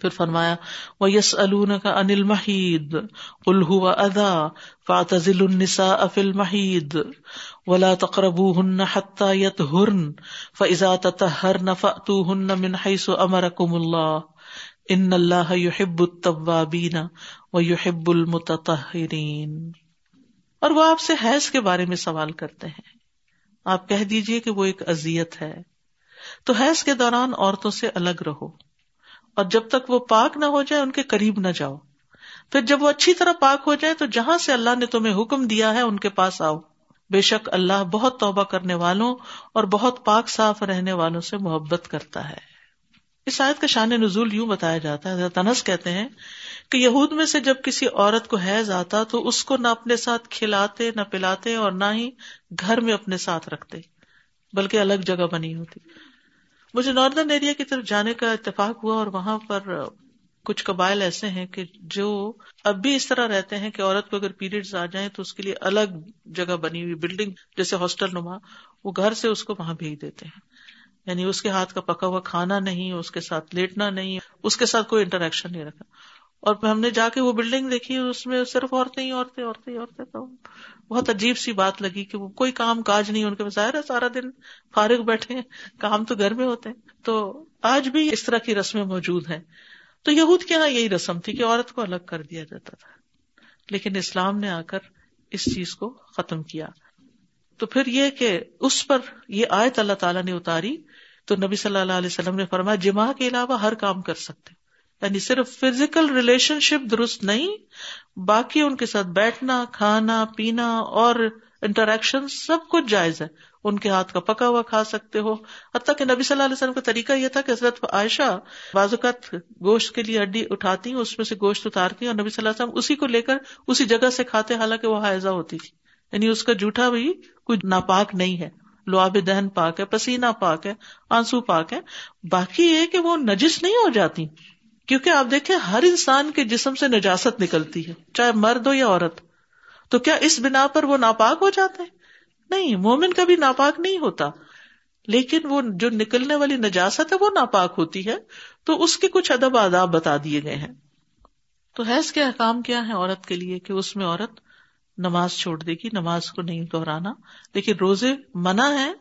پھر فرمایا وہ یس کا انل محید الہو ادا فاتل النسا افل محید ولا تقرب ہن حتہ یت ہرن فضا تہر نفت ہن من حیث امرکم اللہ ان اللہ یحب التوابین و یحب المتطہرین اور وہ آپ سے حیض کے بارے میں سوال کرتے ہیں۔ آپ کہہ دیجیے کہ وہ ایک اذیت ہے۔ تو حیض کے دوران عورتوں سے الگ رہو۔ اور جب تک وہ پاک نہ ہو جائے ان کے قریب نہ جاؤ۔ پھر جب وہ اچھی طرح پاک ہو جائے تو جہاں سے اللہ نے تمہیں حکم دیا ہے ان کے پاس آؤ۔ بے شک اللہ بہت توبہ کرنے والوں اور بہت پاک صاف رہنے والوں سے محبت کرتا ہے۔ اس آیت کا شان نزول یوں بتایا جاتا ہے۔ تنس کہتے ہیں کہ یہود میں سے جب کسی عورت کو حیض آتا تو اس کو نہ اپنے ساتھ کھلاتے، نہ پلاتے اور نہ ہی گھر میں اپنے ساتھ رکھتے، بلکہ الگ جگہ بنی ہوتی۔ مجھے ناردرن ایریا کی طرف جانے کا اتفاق ہوا اور وہاں پر کچھ قبائل ایسے ہیں کہ جو اب بھی اس طرح رہتے ہیں کہ عورت کو اگر پیریڈ آ جائیں تو اس کے لیے الگ جگہ بنی ہوئی بلڈنگ جیسے ہاسٹل نما، وہ گھر سے اس کو وہاں بھیج دیتے ہیں۔ یعنی اس کے ہاتھ کا پکا ہوا کھانا نہیں، اس کے ساتھ لیٹنا نہیں، اس کے ساتھ کوئی انٹریکشن نہیں رکھا۔ اور ہم نے جا کے وہ بلڈنگ دیکھی، اس میں صرف عورتیں ہی عورتیں عورتیں عورتیں۔ تو بہت عجیب سی بات لگی کہ وہ کوئی کام کاج نہیں، ان کے ظاہر ہے سارا دن فارغ بیٹھے ہیں، کام تو گھر میں ہوتے ہیں۔ تو آج بھی اس طرح کی رسمیں موجود ہیں۔ تو یہود کے یہاں یہی رسم تھی کہ عورت کو الگ کر دیا جاتا تھا۔ لیکن اسلام نے آ کر اس چیز کو ختم کیا۔ تو پھر یہ کہ اس پر یہ آیت اللہ تعالیٰ نے اتاری تو نبی صلی اللہ علیہ وسلم نے فرمایا جمع کے علاوہ ہر کام کر سکتے۔ یعنی صرف فزیکل ریلیشن شپ درست نہیں، باقی ان کے ساتھ بیٹھنا، کھانا، پینا اور انٹریکشن سب کچھ جائز ہے۔ ان کے ہاتھ کا پکا ہوا کھا سکتے ہو۔ حتیٰ کہ نبی صلی اللہ علیہ وسلم کا طریقہ یہ تھا کہ حضرت عائشہ بازوقت گوشت کے لیے ہڈی اٹھاتی اس میں سے گوشت اتارتی اور نبی صلی اللہ علیہ وسلم اسی کو لے کر اسی جگہ سے کھاتے، حالانکہ وہ حائزہ ہوتی تھی۔ یعنی اس کا جھوٹا بھی کوئی ناپاک نہیں ہے۔ لواب دہن پاک ہے، پسینہ پاک ہے، آنسو پاک ہے۔ باقی یہ کہ وہ نجس نہیں ہو جاتی۔ کیونکہ آپ دیکھیں ہر انسان کے جسم سے نجاست نکلتی ہے، چاہے مرد ہو یا عورت۔ تو کیا اس بنا پر وہ ناپاک ہو جاتے ہیں؟ نہیں، مومن کبھی ناپاک نہیں ہوتا۔ لیکن وہ جو نکلنے والی نجاست ہے، وہ ناپاک ہوتی ہے۔ تو اس کے کچھ ادب آداب بتا دیے گئے ہیں۔ تو حیض کے احکام کیا ہے عورت کے لیے کہ اس میں عورت نماز چھوڑ دے گی، نماز کو نہیں دہرانا۔ لیکن روزے منع ہے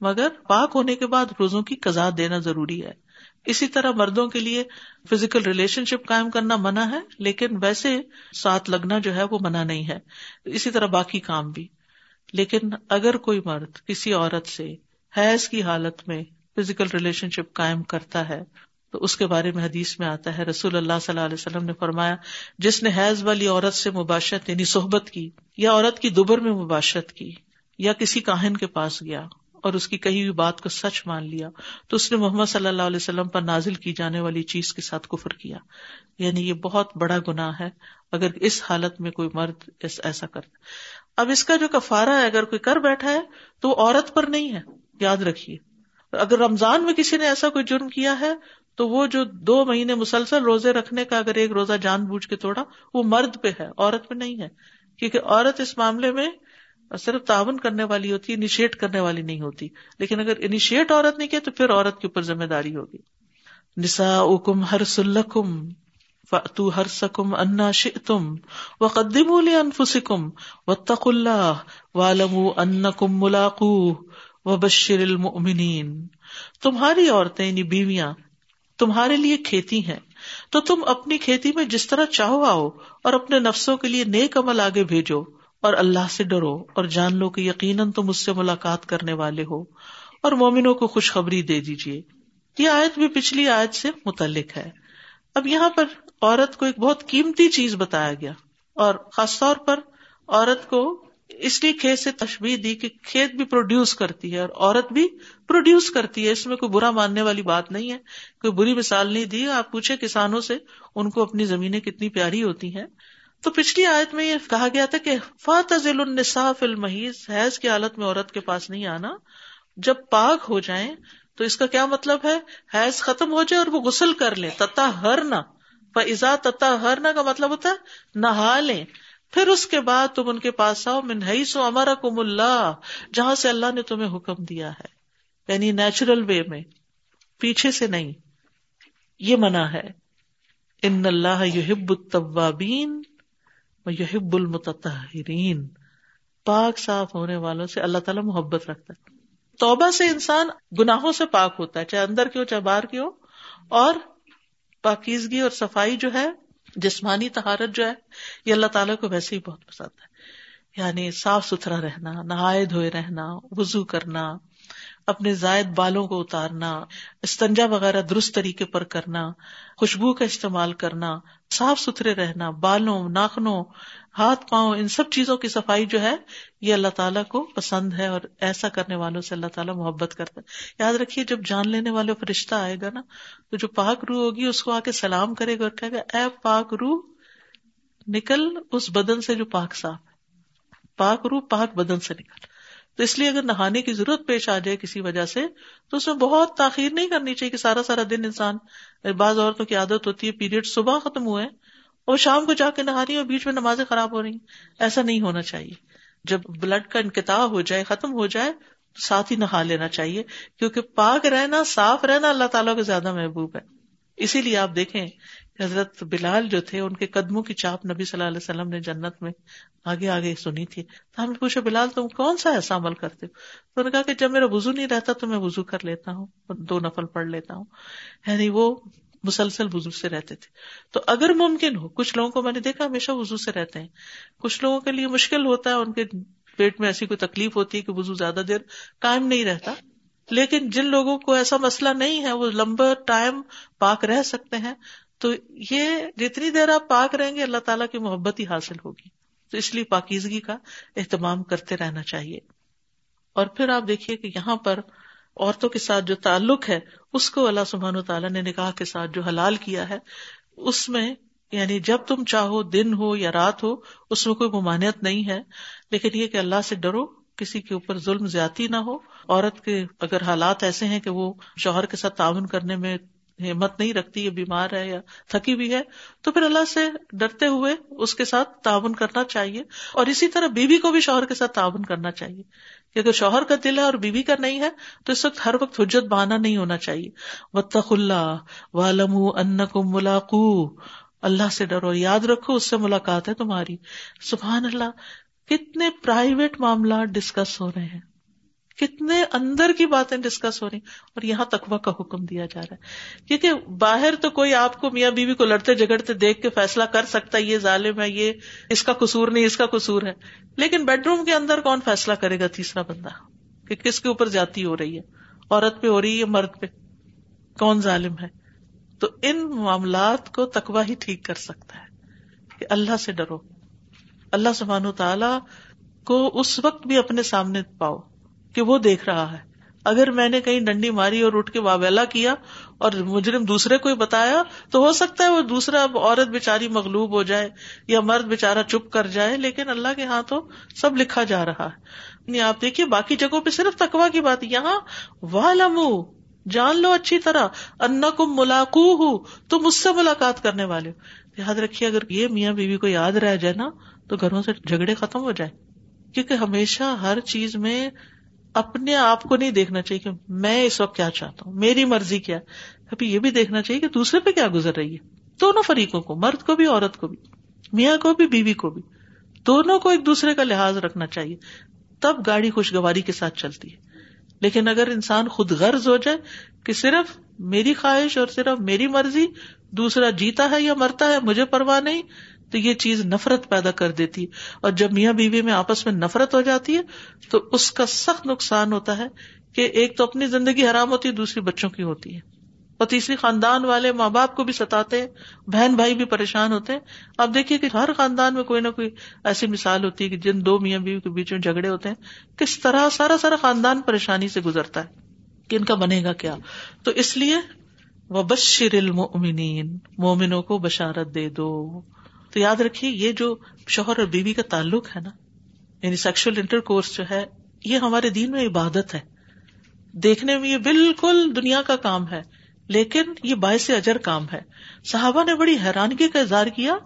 مگر پاک ہونے کے بعد روزوں کی قزا دینا ضروری ہے۔ اسی طرح مردوں کے لیے فزیکل ریلیشن شپ قائم کرنا منع ہے، لیکن ویسے ساتھ لگنا جو ہے وہ منع نہیں ہے۔ اسی طرح باقی کام بھی۔ لیکن اگر کوئی مرد کسی عورت سے حیض کی حالت میں فزیکل ریلیشن شپ قائم کرتا ہے، تو اس کے بارے میں حدیث میں آتا ہے، رسول اللہ صلی اللہ علیہ وسلم نے فرمایا، جس نے حیض والی عورت سے مباشرت یعنی صحبت کی، یا عورت کی دوبر میں مباشرت کی، یا کسی کاہن کے پاس گیا اور اس کی کہی ہوئی بات کو سچ مان لیا تو اس نے محمد صلی اللہ علیہ وسلم پر نازل کی جانے والی چیز کے ساتھ کفر کیا۔ یعنی یہ بہت بڑا گنا ہے اگر اس حالت میں کوئی مرد ایسا کرتا۔ اب اس کا جو کفارا ہے، اگر کوئی کر بیٹھا ہے تو وہ عورت پر نہیں ہے، یاد رکھیے۔ اگر رمضان میں کسی نے ایسا کوئی جرم کیا ہے تو وہ جو دو مہینے مسلسل روزے رکھنے کا اگر ایک روزہ جان بوجھ کے توڑا، وہ مرد پہ ہے، عورت پہ نہیں ہے۔ کیونکہ عورت اس معاملے میں اور صرف تعاون کرنے والی ہوتی ہے انیشیٹ کرنے والی نہیں ہوتی۔ لیکن اگر انیشیٹ عورت نہیں کیا تو پھر عورت کے اوپر ذمہ داری ہوگی۔ نسا اکم ہر سلکم تو ہر سکم انا تم و قدیم انفسکم و تق اللہ والم ان کم ملاقو و بشر المؤمنین۔ تمہاری عورتیں یعنی بیویاں تمہارے لیے کھیتی ہیں۔ تو تم اپنی کھیتی میں جس طرح چاہو آؤ اور اپنے نفسوں کے لیے نیک عمل آگے بھیجو۔ اور اللہ سے ڈرو اور جان لو کہ یقیناً تم اس سے ملاقات کرنے والے ہو اور مومنوں کو خوشخبری دے دیجیے یہ آیت بھی پچھلی آیت سے متعلق ہے۔ اب یہاں پر عورت کو ایک بہت قیمتی چیز بتایا گیا اور خاص طور پر عورت کو اس لیے کھیت سے تشبیح دی کہ کھیت بھی پروڈیوس کرتی ہے اور عورت بھی پروڈیوس کرتی ہے۔ اس میں کوئی برا ماننے والی بات نہیں ہے۔ کوئی بری مثال نہیں دی۔ آپ پوچھے کسانوں سے ان کو اپنی زمینیں کتنی پیاری ہوتی ہیں۔ تو پچھلی آیت میں یہ کہا گیا تھا کہ فاتل النصاف المحیض حیض کی حالت میں عورت کے پاس نہیں آنا۔ جب پاک ہو جائیں تو اس کا کیا مطلب ہے؟ حیض ختم ہو جائے اور وہ غسل کر لیں۔ تتا ہر فضا تتا ہر نہ کا مطلب ہوتا ہے نہا لیں۔ پھر اس کے بعد تم ان کے پاس آؤ۔ منہئی سو امرا کم اللہ جہاں سے اللہ نے تمہیں حکم دیا ہے۔ یعنی نیچرل وے میں۔ پیچھے سے نہیں۔ یہ منع ہے۔ ان اللہ یحب التوابین یحب المتطہرین، پاک صاف ہونے والوں سے اللہ تعالیٰ محبت رکھتا ہے۔ توبہ سے انسان گناہوں سے پاک ہوتا ہے، چاہے اندر کی ہو، چاہے باہر کی ہو، اور پاکیزگی اور صفائی جو ہے، جسمانی تہارت جو ہے، یہ اللہ تعالیٰ کو ویسے ہی بہت پسند ہے۔ یعنی صاف ستھرا رہنا، نہائے دھوئے رہنا، وضو کرنا، اپنے زائد بالوں کو اتارنا، استنجا وغیرہ درست طریقے پر کرنا خوشبو کا استعمال کرنا، صاف ستھرے رہنا، بالوں، ناخنوں، ہاتھ، پاؤں، ان سب چیزوں کی صفائی جو ہے، یہ اللہ تعالیٰ کو پسند ہے اور ایسا کرنے والوں سے اللہ تعالیٰ محبت کرتا ہے۔ یاد رکھیے، جب جان لینے والے فرشتہ آئے گا نا، تو جو پاک روح ہوگی، اس کو آ کے سلام کرے گا اور کہے گا، اے پاک روح، نکل اس بدن سے جو پاک صاف ہے۔ پاک روح پاک بدن سے نکل۔ تو اس لیے اگر نہانے کی ضرورت پیش آ جائے کسی وجہ سے، تو اس میں بہت تاخیر نہیں کرنی چاہیے کہ سارا سارا دن انسان، بعض عورتوں کی عادت ہوتی ہے، پیریڈ صبح ختم ہوئے اور شام کو جا کے نہا رہی اور بیچ میں نمازیں خراب ہو رہی ایسا نہیں ہونا چاہیے۔ جب بلڈ کا انکتا ہو جائے، ختم ہو جائے، تو ساتھ ہی نہا لینا چاہیے۔ کیونکہ پاک رہنا، صاف رہنا اللہ تعالیٰ کو زیادہ محبوب ہے۔ اسی لیے آپ دیکھیں حضرت بلال جو تھے، ان کے قدموں کی چاپ نبی صلی اللہ علیہ وسلم نے جنت میں آگے آگے سنی تھی۔ تو ہم نے پوچھا، بلال، تم کون سا ایسا عمل کرتے ہو؟ تو انہوں نے کہا کہ جب میرا وزو نہیں رہتا تو میں وزو کر لیتا ہوں، دو نفل پڑھ لیتا ہوں۔ یعنی وہ مسلسل وزو سے رہتے تھے۔ تو اگر ممکن ہو، کچھ لوگوں کو میں نے دیکھا ہمیشہ وزو سے رہتے ہیں۔ کچھ لوگوں کے لیے مشکل ہوتا ہے، ان کے پیٹ میں ایسی کوئی تکلیف ہوتی ہے کہ وزو زیادہ دیر قائم نہیں رہتا۔ لیکن جن لوگوں کو ایسا مسئلہ نہیں ہے، وہ لمبا ٹائم پاک رہ سکتے ہیں۔ تو یہ جتنی دیر آپ پاک رہیں گے اللہ تعالیٰ کی محبت ہی حاصل ہوگی۔ تو اس لیے پاکیزگی کا اہتمام کرتے رہنا چاہیے۔ اور پھر آپ دیکھیے کہ یہاں پر عورتوں کے ساتھ جو تعلق ہے، اس کو اللہ سبحان تعالیٰ نے نکاح کے ساتھ جو حلال کیا ہے، اس میں یعنی جب تم چاہو دن ہو یا رات ہو، اس میں کوئی ممانعت نہیں ہے۔ لیکن یہ کہ اللہ سے ڈرو، کسی کے اوپر ظلم زیادتی نہ ہو۔ عورت کے اگر حالات ایسے ہیں کہ وہ شوہر کے ساتھ تعاون کرنے میں ہمت نہیں رکھتی یا بیمار ہے یا تھکی بھی ہے، تو پھر اللہ سے ڈرتے ہوئے اس کے ساتھ تعاون کرنا چاہیے۔ اور اسی طرح بیوی کو بھی شوہر کے ساتھ تعاون کرنا چاہیے۔ کہ اگر شوہر کا دل ہے اور بیوی کا نہیں ہے، تو اس وقت ہر وقت حجت بہانا نہیں ہونا چاہیے۔ وطخ اللہ والم ان کو ملاقو اللہ سے ڈرو، یاد رکھو اس سے ملاقات ہے تمہاری۔ سبحان اللہ، کتنے پرائیویٹ معاملات ڈسکس ہو رہے ہیں۔ کتنے اندر کی باتیں ڈسکس ہو رہی اور یہاں تقوا کا حکم دیا جا رہا ہے۔ کیونکہ باہر تو کوئی آپ کو میاں بیوی کو لڑتے جگڑتے دیکھ کے فیصلہ کر سکتا ہے، یہ ظالم ہے، یہ اس کا قصور نہیں، اس کا قصور ہے۔ لیکن بیڈ روم کے اندر کون فیصلہ کرے گا تیسرا بندہ؟ کہ کس کے اوپر جاتی ہو رہی ہے؟ عورت پہ ہو رہی ہے مرد پہ؟ کون ظالم ہے؟ تو ان معاملات کو تقوا ہی ٹھیک کر سکتا ہے کہ اللہ سے ڈرو۔ اللہ سبحانہ تعالی کو اس وقت بھی اپنے سامنے پاؤ۔ کہ وہ دیکھ رہا ہے۔ اگر میں نے کہیں ڈنڈی ماری اور اٹھ کے واویلا کیا اور مجرم دوسرے کو بتایا تو ہو سکتا ہے وہ دوسرا عورت بےچاری مغلوب ہو جائے یا مرد بےچارا چپ کر جائے، لیکن اللہ کے ہاتھوں سب لکھا جا رہا ہے۔ یعنی آپ دیکھیے، باقی جگہوں پہ صرف تکوا کی بات، یہاں وہ لمو جان لو اچھی طرح انا کم ملاقو ہوں تم اس سے ملاقات کرنے والے ہو۔ یاد رکھیے، اگر یہ میاں بیوی کو یاد رہ جائے نا، تو گھروں سے جھگڑے ختم ہو جائے۔ کیونکہ ہمیشہ ہر چیز میں اپنے آپ کو نہیں دیکھنا چاہیے کہ میں اس وقت کیا چاہتا ہوں، میری مرضی کیا؟ ابھی یہ بھی دیکھنا چاہیے کہ دوسرے پہ کیا گزر رہی ہے۔ دونوں فریقوں کو، مرد کو بھی، عورت کو بھی، میاں کو بھی، بیوی کو بھی۔ دونوں کو ایک دوسرے کا لحاظ رکھنا چاہیے۔ تب گاڑی خوشگواری کے ساتھ چلتی ہے۔ لیکن اگر انسان خود غرض ہو جائے کہ صرف میری خواہش اور صرف میری مرضی، دوسرا جیتا ہے یا مرتا ہے، مجھے پرواہ نہیں تو یہ چیز نفرت پیدا کر دیتی ہے۔ اور جب میاں بیوی میں آپس میں نفرت ہو جاتی ہے، تو اس کا سخت نقصان ہوتا ہے کہ ایک تو اپنی زندگی حرام ہوتی ہے، دوسری بچوں کی ہوتی ہے۔ اور تیسری، خاندان والے ماں باپ کو بھی ستاتے ہیں، بہن بھائی بھی پریشان ہوتے ہیں۔ اب دیکھیے کہ ہر خاندان میں کوئی نہ کوئی ایسی مثال ہوتی ہے کہ جن دو میاں بیوی کے بیچ میں جھگڑے ہوتے ہیں، کس طرح سارا سارا خاندان پریشانی سے گزرتا ہے کہ ان کا بنے گا کیا۔ تو اس لیے وہ بشر المؤمنین مومنوں کو بشارت دے دو۔ تو یاد رکھیے، یہ جو شوہر اور بیوی کا تعلق ہے نا یعنی سیکشل انٹر کورس جو ہے، یہ ہمارے دین میں عبادت ہے۔ دیکھنے میں یہ بالکل دنیا کا کام ہے، لیکن یہ باعث اجر کام ہے۔ صحابہ نے بڑی حیرانگی کا اظہار کیا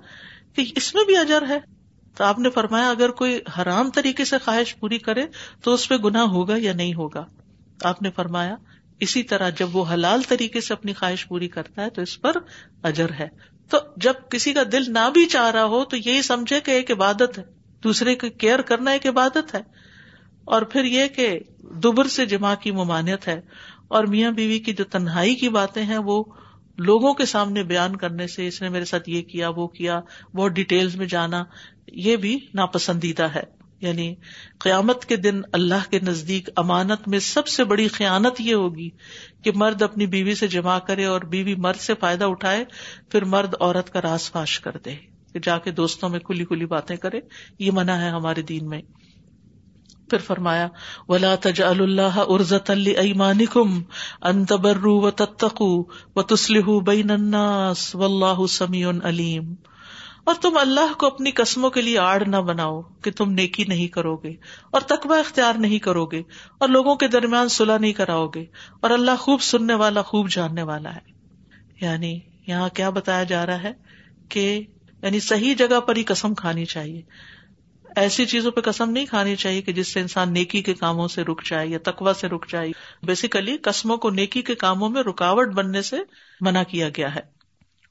کہ اس میں بھی اجر ہے۔ تو آپ نے فرمایا، اگر کوئی حرام طریقے سے خواہش پوری کرے تو اس پہ گنا ہوگا یا نہیں ہوگا؟ آپ نے فرمایا، اسی طرح جب وہ حلال طریقے سے اپنی خواہش پوری کرتا ہے تو اس پر اجر ہے۔ تو جب کسی کا دل نہ بھی چاہ رہا ہو تو یہی سمجھے کہ ایک عبادت ہے، دوسرے کی کیئر کرنا ایک عبادت ہے۔ اور پھر یہ کہ دبر سے جمع کی ممانعت ہے۔ اور میاں بیوی کی جو تنہائی کی باتیں ہیں، وہ لوگوں کے سامنے بیان کرنے سے، اس نے میرے ساتھ یہ کیا، وہ کیا، بہت ڈیٹیلز میں جانا، یہ بھی ناپسندیدہ ہے۔ یعنی قیامت کے دن اللہ کے نزدیک امانت میں سب سے بڑی قیانت یہ ہوگی کہ مرد اپنی بیوی سے جمع کرے اور بیوی مرد سے فائدہ اٹھائے، پھر مرد عورت کا راس فاش کر دے کہ جا کے دوستوں میں کھلی کھلی باتیں کرے۔ یہ منع ہے ہمارے دین میں۔ پھر فرمایا، ولا تج اللہ ارزت المان کم انتبر و تتقو و تسلح بین الناس و اللہ سمیع علیم اور تم اللہ کو اپنی قسموں کے لیے آڑ نہ بناؤ کہ تم نیکی نہیں کرو گے اور تقبہ اختیار نہیں کرو گے اور لوگوں کے درمیان صلاح نہیں کراؤ گے اور اللہ خوب سننے والا، خوب جاننے والا ہے۔ یعنی یہاں کیا بتایا جا رہا ہے کہ یعنی صحیح جگہ پر ہی قسم کھانی چاہیے۔ ایسی چیزوں پہ قسم نہیں کھانی چاہیے کہ جس سے انسان نیکی کے کاموں سے رک جائے یا تقوا سے رک جائے۔ بیسیکلی قسموں کو نیکی کے کاموں میں رکاوٹ بننے سے منع کیا گیا ہے۔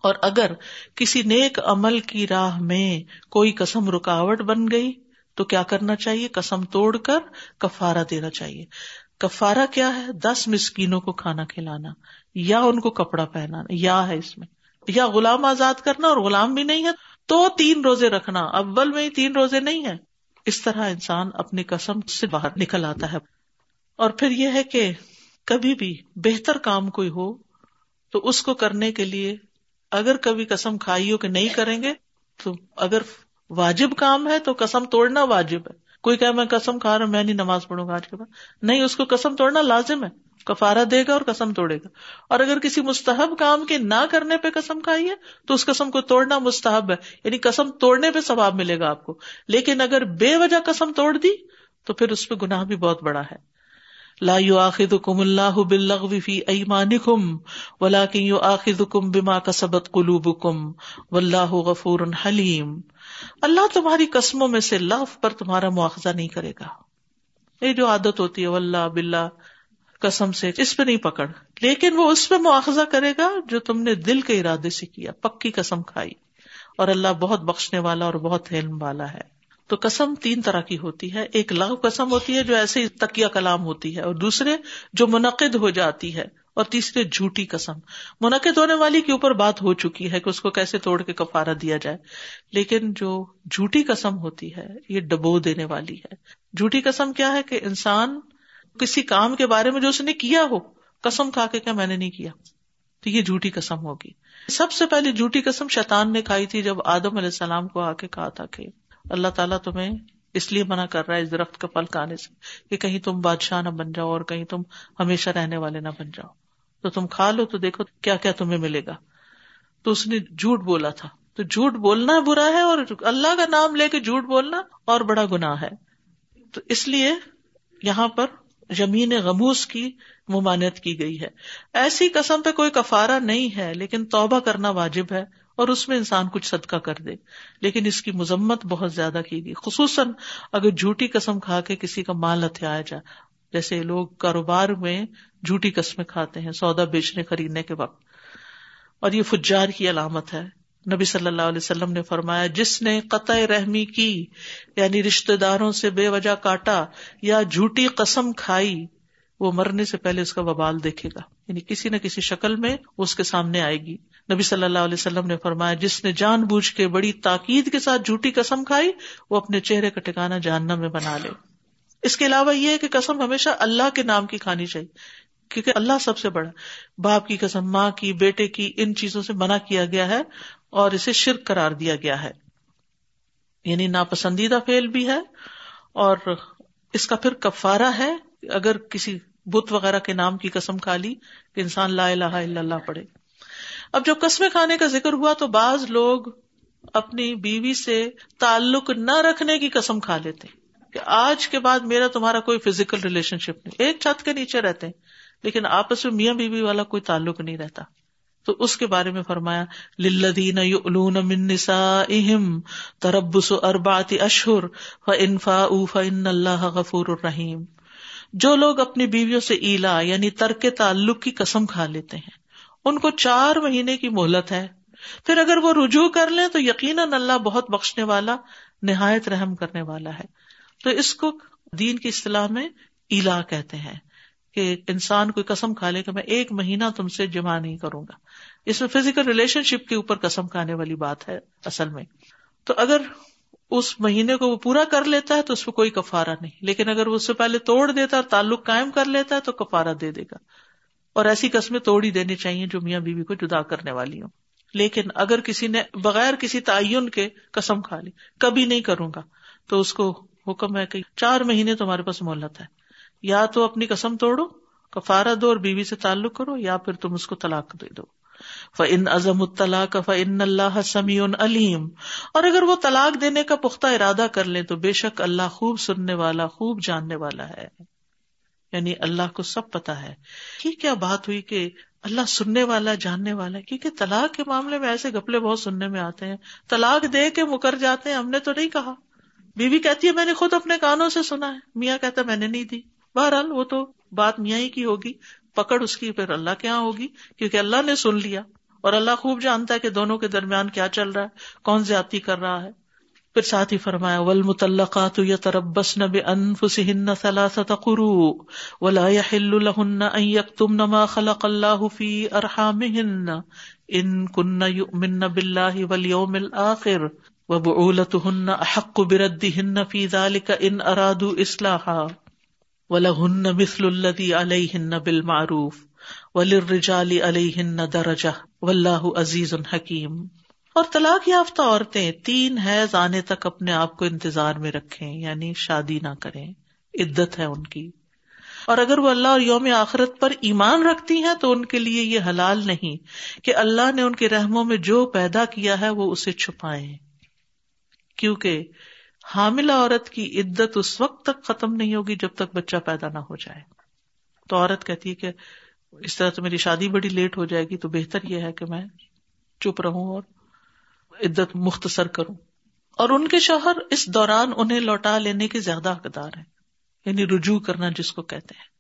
اور اگر کسی نیک عمل کی راہ میں کوئی قسم رکاوٹ بن گئی، تو کیا کرنا چاہیے؟ قسم توڑ کر کفارا دینا چاہیے۔ کفارا کیا ہے؟ دس مسکینوں کو کھانا کھلانا، یا ان کو کپڑا پہنانا، یا ہے اس میں۔ یا غلام آزاد کرنا اور غلام بھی نہیں ہے، تو تین روزے رکھنا۔ اول میں ہی تین روزے نہیں ہے اس طرح انسان اپنی قسم سے باہر نکل آتا ہے۔ اور پھر یہ ہے کہ کبھی بھی بہتر کام کوئی ہو، تو اس کو کرنے کے لیے اگر کبھی قسم کھائی ہو کہ نہیں کریں گے، تو اگر واجب کام ہے تو قسم توڑنا واجب ہے۔ کوئی کہ میں قسم کھا رہا ہوں، میں نہیں نماز پڑھوں گا آج کے بعد۔ نہیں، اس کو قسم توڑنا لازم ہے۔ کفارا دے گا اور قسم توڑے گا۔ اور اگر کسی مستحب کام کے نہ کرنے پہ قسم کھائی ہے تو اس قسم کو توڑنا مستحب ہے۔ یعنی قسم توڑنے پہ ثواب ملے گا آپ کو۔ لیکن اگر بے وجہ قسم توڑ دی، تو پھر اس پہ گناہ بھی بہت بڑا ہے۔ لا يؤاخذكم الله باللغو في ايمانكم ولكن يؤاخذكم بما كسبت قلوبكم. والله غفور حليم اللہ تمہاری قسموں میں سے لغو پر تمہارا مواخذہ نہیں کرے گا. یہ جو عادت ہوتی ہے، واللہ باللہ، قسم سے اس پہ نہیں پکڑ. لیکن وہ اس پہ مواخذہ کرے گا جو تم نے دل کے ارادے سے کیا، پکی قسم کھائی. اور اللہ بہت بخشنے والا اور بہت علم والا ہے۔ تو قسم تین طرح کی ہوتی ہے۔ ایک لغ قسم ہوتی ہے جو ایسے تکیا کلام ہوتی ہے اور دوسرے جو منعقد ہو جاتی ہے اور تیسرے جھوٹی قسم۔ منعقد ہونے والی کے اوپر بات ہو چکی ہے کہ اس کو کیسے توڑ کے کفارہ دیا جائے۔ لیکن جو جھوٹی قسم ہوتی ہے، یہ ڈبو دینے والی ہے۔ جھوٹی قسم کیا ہے کہ انسان کسی کام کے بارے میں جو اس نے کیا ہو، قسم کھا کے کیا میں نے نہیں کیا، تو یہ جھوٹی قسم ہوگی۔ سب سے پہلے جھوٹی قسم شیطان نے کھائی تھی جب آدم علیہ السلام کو آ کے کہا تھا کہ اللہ تعالیٰ تمہیں اس لیے منع کر رہا ہے اس درخت کا پھل کھانے سے کہ کہیں تم بادشاہ نہ بن جاؤ اور کہیں تم ہمیشہ رہنے والے نہ بن جاؤ۔ تو تم کھا لو تو دیکھو کیا کیا تمہیں ملے گا۔ تو اس نے جھوٹ بولا تھا۔ تو جھوٹ بولنا برا ہے اور اللہ کا نام لے کے جھوٹ بولنا اور بڑا گناہ ہے۔ تو اس لیے یہاں پر زمین غموس کی ممانعت کی گئی ہے۔ ایسی قسم پہ کوئی کفارہ نہیں ہے، لیکن توبہ کرنا واجب ہے۔ اور اس میں انسان کچھ صدقہ کر دے۔ لیکن اس کی مذمت بہت زیادہ کی گئی۔ خصوصاً اگر جھوٹی قسم کھا کے کسی کا مال ہتھیایا جائے۔ جیسے لوگ کاروبار میں جھوٹی قسمیں کھاتے ہیں، سودا بیچنے، خریدنے کے وقت۔ اور یہ فجار کی علامت ہے۔ نبی صلی اللہ علیہ وسلم نے فرمایا، جس نے قطع رحمی کی یعنی رشتے داروں سے بے وجہ کاٹا یا جھوٹی قسم کھائی، وہ مرنے سے پہلے اس کا وبال دیکھے گا۔ یعنی کسی نہ کسی شکل میں اس کے سامنے آئے گی۔ نبی صلی اللہ علیہ وسلم نے فرمایا، جس نے جان بوجھ کے بڑی تاکید کے ساتھ جھوٹی قسم کھائی، وہ اپنے چہرے کا ٹکانا جاننا میں بنا لے۔ اس کے علاوہ یہ ہے کہ قسم ہمیشہ اللہ کے نام کی کھانی چاہیے، کیونکہ اللہ سب سے بڑا۔ باپ کی قسم، ماں کی، بیٹے کی، ان چیزوں سے منع کیا گیا ہے اور اسے شرک قرار دیا گیا ہے۔ یعنی ناپسندیدہ فیل بھی ہے اور اس کا پھر کفارہ ہے۔ اگر کسی بت وغیرہ کے نام کی قسم کھا لی کہ انسان لا الہ الا اللہ پڑھے۔ اب جب قسمیں کھانے کا ذکر ہوا تو بعض لوگ اپنی بیوی سے تعلق نہ رکھنے کی قسم کھا لیتے کہ آج کے بعد میرا تمہارا کوئی فزیکل ریلیشن شپ نہیں۔ ایک چھت کے نیچے رہتے لیکن آپس میں میاں بیوی والا کوئی تعلق نہیں رہتا۔ تو اس کے بارے میں فرمایا للذین یؤلون من نسائہم تربص اربعۃ اشہر فان فان اللہ غفور الرحیم جو لوگ اپنی بیویوں سے ایلا یعنی ترک تعلق کی قسم کھا لیتے ہیں ان کو چار مہینے کی مہلت ہے۔ پھر اگر وہ رجوع کر لیں تو یقیناً اللہ بہت بخشنے والا، نہایت رحم کرنے والا ہے۔ تو اس کو دین کی اصطلاح میں ایلا کہتے ہیں کہ انسان کوئی قسم کھا لے کہ میں ایک مہینہ تم سے جمع نہیں کروں گا۔ اس میں فزیکل ریلیشن شپ کے اوپر قسم کھانے والی بات ہے اصل میں۔ تو اگر اس مہینے کو وہ پورا کر لیتا ہے تو اس پہ کوئی کفارہ نہیں۔ لیکن اگر وہ اس سے پہلے توڑ دیتا ہے اور تعلق قائم کر لیتا ہے تو کفارہ دے دے گا۔ اور ایسی قسمیں توڑ ہی دینی چاہیے جو میاں بیوی کو جدا کرنے والی ہوں۔ لیکن اگر کسی نے بغیر کسی تعین کے قسم کھا لی، کبھی نہیں کروں گا۔ تو اس کو حکم ہے کہ چار مہینے تمہارے پاس مہلت ہے۔ یا تو اپنی قسم توڑو، کفارہ دو اور بیوی سے تعلق کرو، یا پھر تم اس کو طلاق دے دو۔ فن ازم الطلاق فن اللہ سمیع علیم اور اگر وہ طلاق دینے کا پختہ ارادہ کر لیں تو بے شک اللہ خوب سننے والا، خوب جاننے والا ہے۔ یعنی اللہ کو سب پتا ہے۔ یہ کیا بات ہوئی کہ اللہ سننے والا جاننے والا؟ ہے کیونکہ طلاق کے معاملے میں ایسے گپلے بہت سننے میں آتے ہیں۔ طلاق دے کے مکر جاتے ہیں ہم نے تو نہیں کہا۔ بیوی کہتی ہے میں نے خود اپنے کانوں سے سنا ہے۔ میاں کہتا میں نے نہیں دی۔ بہرحال وہ تو بات میاں ہی کی ہوگی۔ پکڑ اس کی پھر اللہ کے یہاں ہوگی۔ کیونکہ اللہ نے سن لیا۔ اور اللہ خوب جانتا ہے کہ دونوں کے درمیان کیا چل رہا ہے کون زیادتی کر رہا ہے۔ پھر ساتھ ہی فرمایا ول متعلقات یتربس نب انفسهن ثلاثه ولا يحل لهن ان يكتمن ما خلق الله في ارحامهن ان كن يؤمن بالله واليوم الاخر وبعولتهن احق بردهن في ذلك ان ارادوا اصلاحا ولهن مثل الذي عليهن بالمعروف وللرجال عليهن درجه والله عزيز حكيم اور طلاق یافتہ عورتیں تین حیض آنے تک اپنے آپ کو انتظار میں رکھیں یعنی شادی نہ کریں، عدت ہے ان کی۔ اور اگر وہ اللہ اور یوم آخرت پر ایمان رکھتی ہیں تو ان کے لیے یہ حلال نہیں کہ اللہ نے ان کے رحموں میں جو پیدا کیا ہے وہ اسے چھپائے کیونکہ حاملہ عورت کی عدت اس وقت تک ختم نہیں ہوگی جب تک بچہ پیدا نہ ہو جائے۔ تو عورت کہتی ہے کہ اس طرح تو میری شادی بڑی لیٹ ہو جائے گی تو بہتر یہ ہے کہ میں چپ رہوں اور عدت مختصر کروں۔ اور ان کے شوہر اس دوران انہیں لوٹا لینے کے زیادہ حقدار ہیں یعنی رجوع کرنا جس کو کہتے ہیں۔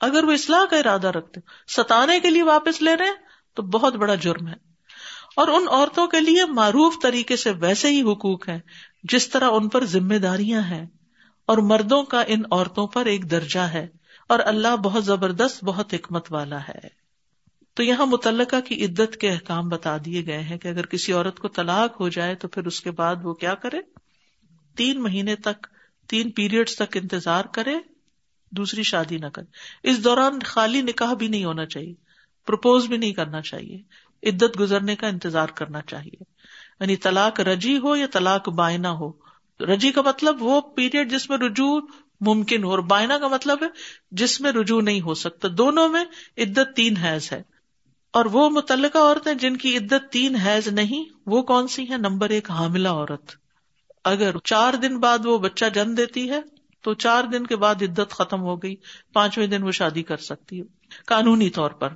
اگر وہ اصلاح کا ارادہ رکھتے، ستانے کے لیے واپس لے رہے ہیں، تو بہت بڑا جرم ہے۔ اور ان عورتوں کے لیے معروف طریقے سے ویسے ہی حقوق ہیں، جس طرح ان پر ذمہ داریاں ہیں۔ اور مردوں کا ان عورتوں پر ایک درجہ ہے، اور اللہ بہت زبردست، بہت حکمت والا ہے۔ تو یہاں متعلقہ کی عدت کے احکام بتا دیے گئے ہیں کہ اگر کسی عورت کو طلاق ہو جائے تو پھر اس کے بعد وہ کیا کرے؟ تین مہینے تک، تین پیریڈ تک انتظار کرے، دوسری شادی نہ کرے۔ اس دوران خالی نکاح بھی نہیں ہونا چاہیے پرپوز بھی نہیں کرنا چاہیے۔ عدت گزرنے کا انتظار کرنا چاہیے۔ یعنی طلاق رجی ہو یا طلاق بائنا ہو؟ رجی کا مطلب وہ پیریڈ جس میں رجوع ممکن ہو، اور بائنا کا مطلب ہے جس میں رجوع نہیں ہو سکتا۔ دونوں میں عدت تین حیض ہے۔ اور وہ متعلقہ عورتیں جن کی عدت تین حیض نہیں، وہ کون سی ہیں؟ نمبر ایک، حاملہ عورت۔ اگر چار دن بعد وہ بچہ جن دیتی ہے، تو چار دن کے بعد عدت ختم ہو گئی، پانچویں دن وہ شادی کر سکتی ہے، قانونی طور پر۔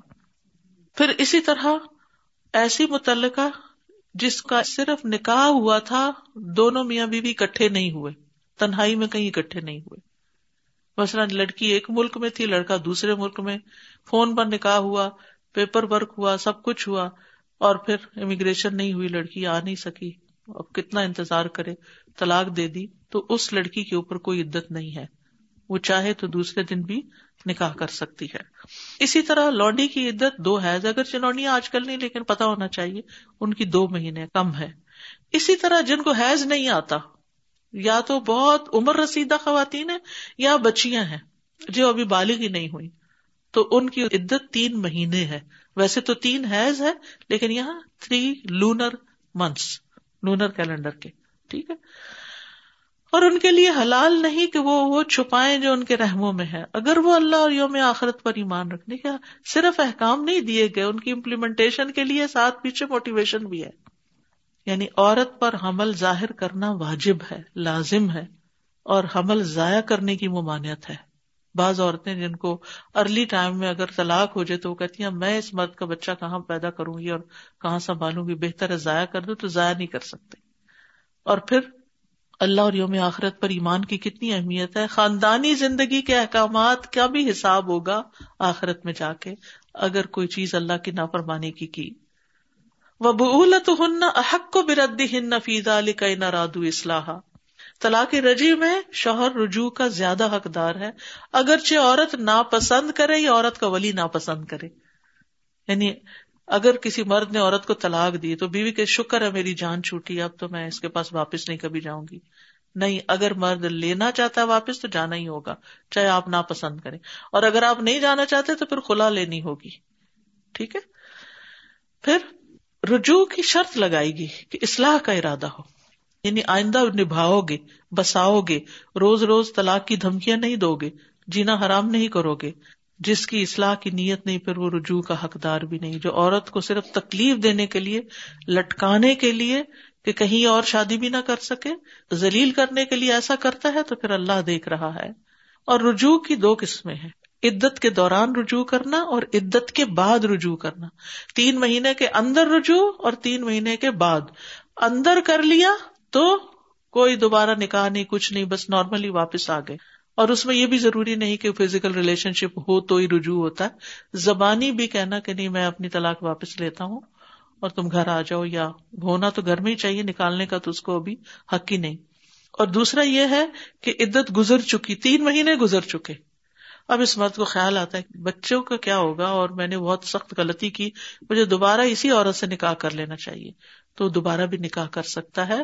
پھر اسی طرح ایسی متعلقہ جس کا صرف نکاح ہوا تھا، دونوں میاں بیوی اکٹھے نہیں ہوئے، تنہائی میں کہیں اکٹھے نہیں ہوئے۔ مثلاً لڑکی ایک ملک میں تھی، لڑکا دوسرے ملک میں، فون پر نکاح ہوا پیپر ورک ہوا، سب کچھ ہوا، اور پھر امیگریشن نہیں ہوئی، لڑکی آ نہیں سکی۔ اب کتنا انتظار کرے، طلاق دے دی، تو اس لڑکی کے اوپر کوئی عدت نہیں ہے۔ وہ چاہے تو دوسرے دن بھی نکاح کر سکتی ہے۔ اسی طرح لونڈی کی عدت دو ہے اگر چنونیاں آج کل نہیں، لیکن پتا ہونا چاہیے، ان کی دو مہینے کم ہے۔ اسی طرح جن کو حیض نہیں آتا، یا تو بہت عمر رسیدہ خواتین ہیں، یا بچیاں ہیں، جو ابھی بالغ ہی نہیں ہوئی۔ تو ان کی عدت تین مہینے ہے۔ ویسے تو تین حیض ہے، لیکن یہاں three lunar months lunar calendar کے، ٹھیک ہے؟ اور ان کے لیے حلال نہیں کہ وہ وہ چھپائے جو ان کے رحموں میں ہے اگر وہ اللہ اور یوم آخرت پر ایمان رکھنے کا صرف احکام نہیں دیے گئے، ان کی امپلیمنٹیشن کے لیے ساتھ پیچھے موٹیویشن بھی ہے۔ یعنی عورت پر حمل ظاہر کرنا واجب ہے، لازم ہے، اور حمل ضائع کرنے کی ممانعت ہے۔ بعض عورتیں جن کو ارلی ٹائم میں اگر طلاق ہو جائے تو وہ کہتی ہیں، میں اس مرد کا بچہ کہاں پیدا کروں گی اور کہاں سنبھالوں گی؟ بہتر ہے ضائع کر دوں تو ضائع نہیں کر سکتے۔ اور پھر اللہ اور یوم آخرت پر ایمان کی کتنی اہمیت ہے؟ خاندانی زندگی کے احکامات کا بھی حساب ہوگا آخرت میں جا کے، اگر کوئی چیز اللہ کی نافرمانی کی کی۔ وہ بولت ہن احق کو برد ہن فیضا علی کا نادو اسلحہ طلاق رجی میں شوہر رجوع کا زیادہ حقدار ہے۔ اگرچہ عورت ناپسند کرے یا عورت کا ولی ناپسند کرے۔ یعنی اگر کسی مرد نے عورت کو طلاق دی تو بیوی کے شکر ہے میری جان چھوٹی، اب تو میں اس کے پاس واپس نہیں کبھی جاؤں گی۔ نہیں، اگر مرد لینا چاہتا ہے واپس تو جانا ہی ہوگا، چاہے آپ ناپسند کریں۔ اور اگر آپ نہیں جانا چاہتے تو پھر خلا لینی ہوگی۔ ٹھیک ہے؟ پھر رجوع کی شرط لگائے گی کہ اصلاح کا ارادہ ہو۔ یعنی آئندہ نبھاؤ گے بساؤ گے روز روز طلاق کی دھمکیاں نہیں دو گے جینا حرام نہیں کرو گے جس کی اصلاح کی نیت نہیں، پھر وہ رجوع کا حقدار بھی نہیں، جو عورت کو صرف تکلیف دینے کے لیے، لٹکانے کے لیے کہ کہیں اور شادی بھی نہ کر سکے، ذلیل کرنے کے لیے ایسا کرتا ہے تو پھر اللہ دیکھ رہا ہے۔ اور رجوع کی دو قسمیں ہیں، عدت کے دوران رجوع کرنا اور عدت کے بعد رجوع کرنا۔ تین مہینے کے اندر رجوع اور تین مہینے کے بعد۔ اندر کر لیا تو کوئی دوبارہ نکاح نہیں، کچھ نہیں، بس نارملی واپس آ گئے۔ اور اس میں یہ بھی ضروری نہیں کہ فزیکل ریلیشن شپ ہو تو ہی رجوع ہوتا ہے۔ زبانی بھی کہنا کہ نہیں، میں اپنی طلاق واپس لیتا ہوں اور تم گھر آ جاؤ، یا ہونا تو گھر میں ہی چاہیے، نکالنے کا تو اس کو ابھی حق ہی نہیں۔ اور دوسرا یہ ہے کہ عدت گزر چکی، تین مہینے گزر چکے۔ اب اس مرد کو خیال آتا ہے بچوں کا کیا ہوگا، اور میں نے بہت سخت غلطی کی، مجھے دوبارہ اسی عورت سے نکاح کر لینا چاہیے۔ تو دوبارہ بھی نکاح کر سکتا ہے۔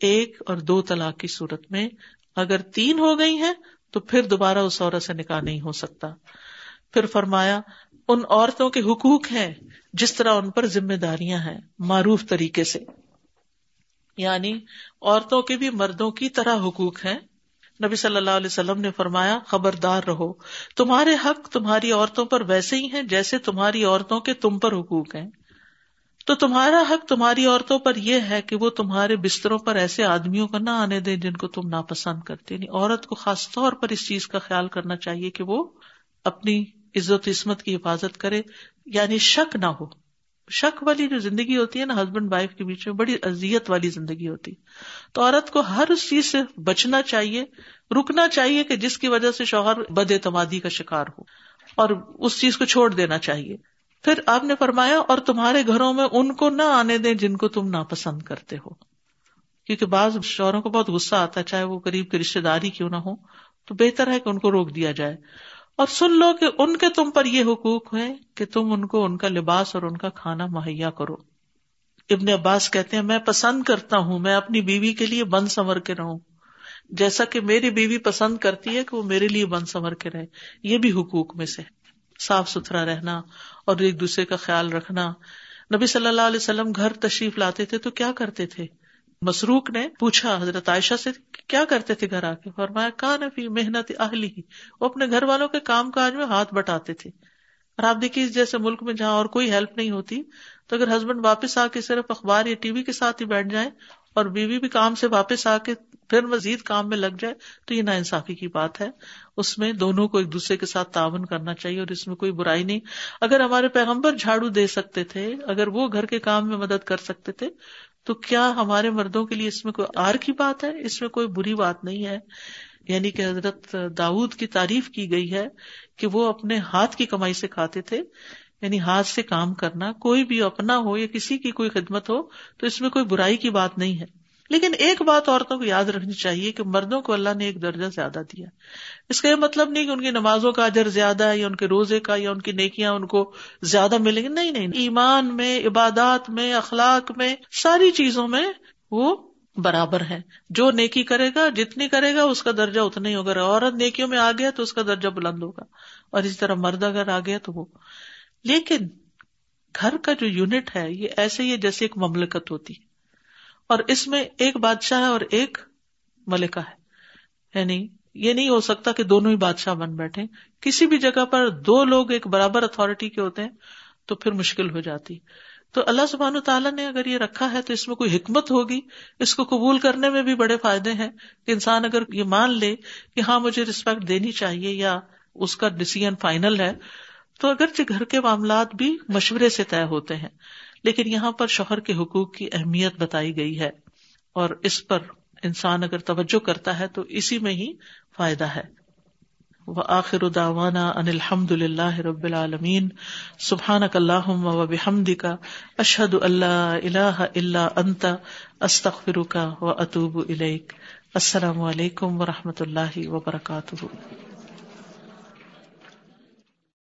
ایک اور دو طلاق کی صورت میں اگر تین ہو گئی ہیں تو پھر دوبارہ اس عورت سے نکاح نہیں ہو سکتا۔ پھر فرمایا، ان عورتوں کے حقوق ہیں جس طرح ان پر ذمہ داریاں ہیں، معروف طریقے سے۔ یعنی عورتوں کے بھی مردوں کی طرح حقوق ہیں۔ نبی صلی اللہ علیہ وسلم نے فرمایا، خبردار رہو، تمہارے حق تمہاری عورتوں پر ویسے ہی ہیں جیسے تمہاری عورتوں کے تم پر حقوق ہیں۔ تو تمہارا حق تمہاری عورتوں پر یہ ہے کہ وہ تمہارے بستروں پر ایسے آدمیوں کو نہ آنے دیں جن کو تم ناپسند کرتے یعنی عورت کو خاص طور پر اس چیز کا خیال کرنا چاہیے کہ وہ اپنی عزت عصمت کی حفاظت کرے۔ یعنی شک نہ ہو۔ شک والی جو زندگی ہوتی ہے نا، ہسبینڈ وائف کے بیچ میں بڑی ازیت والی زندگی ہوتی۔ تو عورت کو ہر اس چیز سے بچنا چاہیے، رکنا چاہیے کہ جس کی وجہ سے شوہر بد اعتمادی کا شکار ہو اور اس چیز کو چھوڑ دینا چاہیے۔ پھر آپ نے فرمایا اور تمہارے گھروں میں ان کو نہ آنے دیں جن کو تم ناپسند کرتے ہو۔ کیونکہ بعض شوہروں کو بہت غصہ آتا ہے، چاہے وہ قریب کی رشتے داری کیوں نہ ہو، تو بہتر ہے کہ ان کو روک دیا جائے۔ اور سن لو کہ ان کے تم پر یہ حقوق ہے کہ تم ان کو ان کا لباس اور ان کا کھانا مہیا کرو۔ ابن عباس کہتے ہیں، میں پسند کرتا ہوں، میں اپنی بیوی کے لیے بند سنور کے رہوں۔ جیسا کہ میری بیوی پسند کرتی ہے کہ وہ میرے لیے بند سنور کے رہے، یہ بھی حقوق میں سے صاف ستھرا رہنا اور ایک دوسرے کا خیال رکھنا۔ نبی صلی اللہ علیہ وسلم گھر تشریف لاتے تھے تو کیا کرتے تھے؟ مسروق نے پوچھا حضرت عائشہ سے، کیا کرتے تھے گھر آ کے؟ فرمایا کا نفی محنت اہلی ہی۔ وہ اپنے گھر والوں کے کام کاج میں ہاتھ بٹاتے تھے۔ اور آپ دیکھیے جیسے ملک میں جہاں اور کوئی ہیلپ نہیں ہوتی، تو اگر ہسبینڈ واپس آ کے صرف اخبار یا ٹی وی کے ساتھ ہی بیٹھ جائیں اور بیوی بھی کام سے واپس آ کے پھر مزید کام میں لگ جائے تو یہ نا انصافی کی بات ہے۔ اس میں دونوں کو ایک دوسرے کے ساتھ تعاون کرنا چاہیے اور اس میں کوئی برائی نہیں۔ اگر ہمارے پیغمبر جھاڑو دے سکتے تھے، اگر وہ گھر کے کام میں مدد کر سکتے تھے، تو کیا ہمارے مردوں کے لیے اس میں کوئی آر کی بات ہے؟ اس میں کوئی بری بات نہیں ہے۔ یعنی کہ حضرت داود کی تعریف کی گئی ہے کہ وہ اپنے ہاتھ کی کمائی سے کھاتے تھے۔ یعنی ہاتھ سے کام کرنا، کوئی بھی اپنا ہو یا کسی کی کوئی خدمت ہو، تو اس میں کوئی برائی کی بات نہیں ہے۔ لیکن ایک بات عورتوں کو یاد رکھنی چاہیے کہ مردوں کو اللہ نے ایک درجہ زیادہ دیا۔ اس کا یہ مطلب نہیں کہ ان کی نمازوں کا اجر زیادہ ہے یا ان کے روزے کا یا ان کی نیکیاں ان کو زیادہ ملیں گی۔ نہیں نہیں، ایمان میں، عبادات میں، اخلاق میں، ساری چیزوں میں وہ برابر ہے۔ جو نیکی کرے گا، جتنی کرے گا، اس کا درجہ اتنا ہی ہوگا۔ عورت نیکیوں میں آ گیا تو اس کا درجہ بلند ہوگا۔ اور اسی طرح مرد اگر آ گیا تو وہ۔ لیکن گھر کا جو یونٹ ہے، یہ ایسے ہی جیسے ایک مملکت ہوتی ہے۔ اور اس میں ایک بادشاہ ہے اور ایک ملکہ ہے۔ یعنی یہ نہیں ہو سکتا کہ دونوں ہی بادشاہ بن بیٹھے کسی بھی جگہ پر دو لوگ ایک برابر اتارٹی کے ہوتے ہیں تو پھر مشکل ہو جاتی۔ تو اللہ سبحان تعالیٰ نے اگر یہ رکھا ہے تو اس میں کوئی حکمت ہوگی؟ اس کو قبول کرنے میں بھی بڑے فائدے ہیں کہ انسان اگر یہ مان لے کہ ہاں مجھے ریسپیکٹ دینی چاہیے یا اس کا ڈسیزن فائنل ہے، تو اگرچہ گھر کے معاملات بھی مشورے سے طے ہوتے ہیں۔ لیکن یہاں پر شوہر کے حقوق کی اہمیت بتائی گئی ہے اور اس پر انسان اگر توجہ کرتا ہے تو اسی میں ہی فائدہ ہے۔ وہ آخر داوانا ان الحمد للہ رب العالمین۔ سبحان اللہ و بحمد کا اشحد اللہ اللہ اللہ انتا استخر کا و اطوب السلام علیکم و رحمۃ اللہ وبرکاتہ۔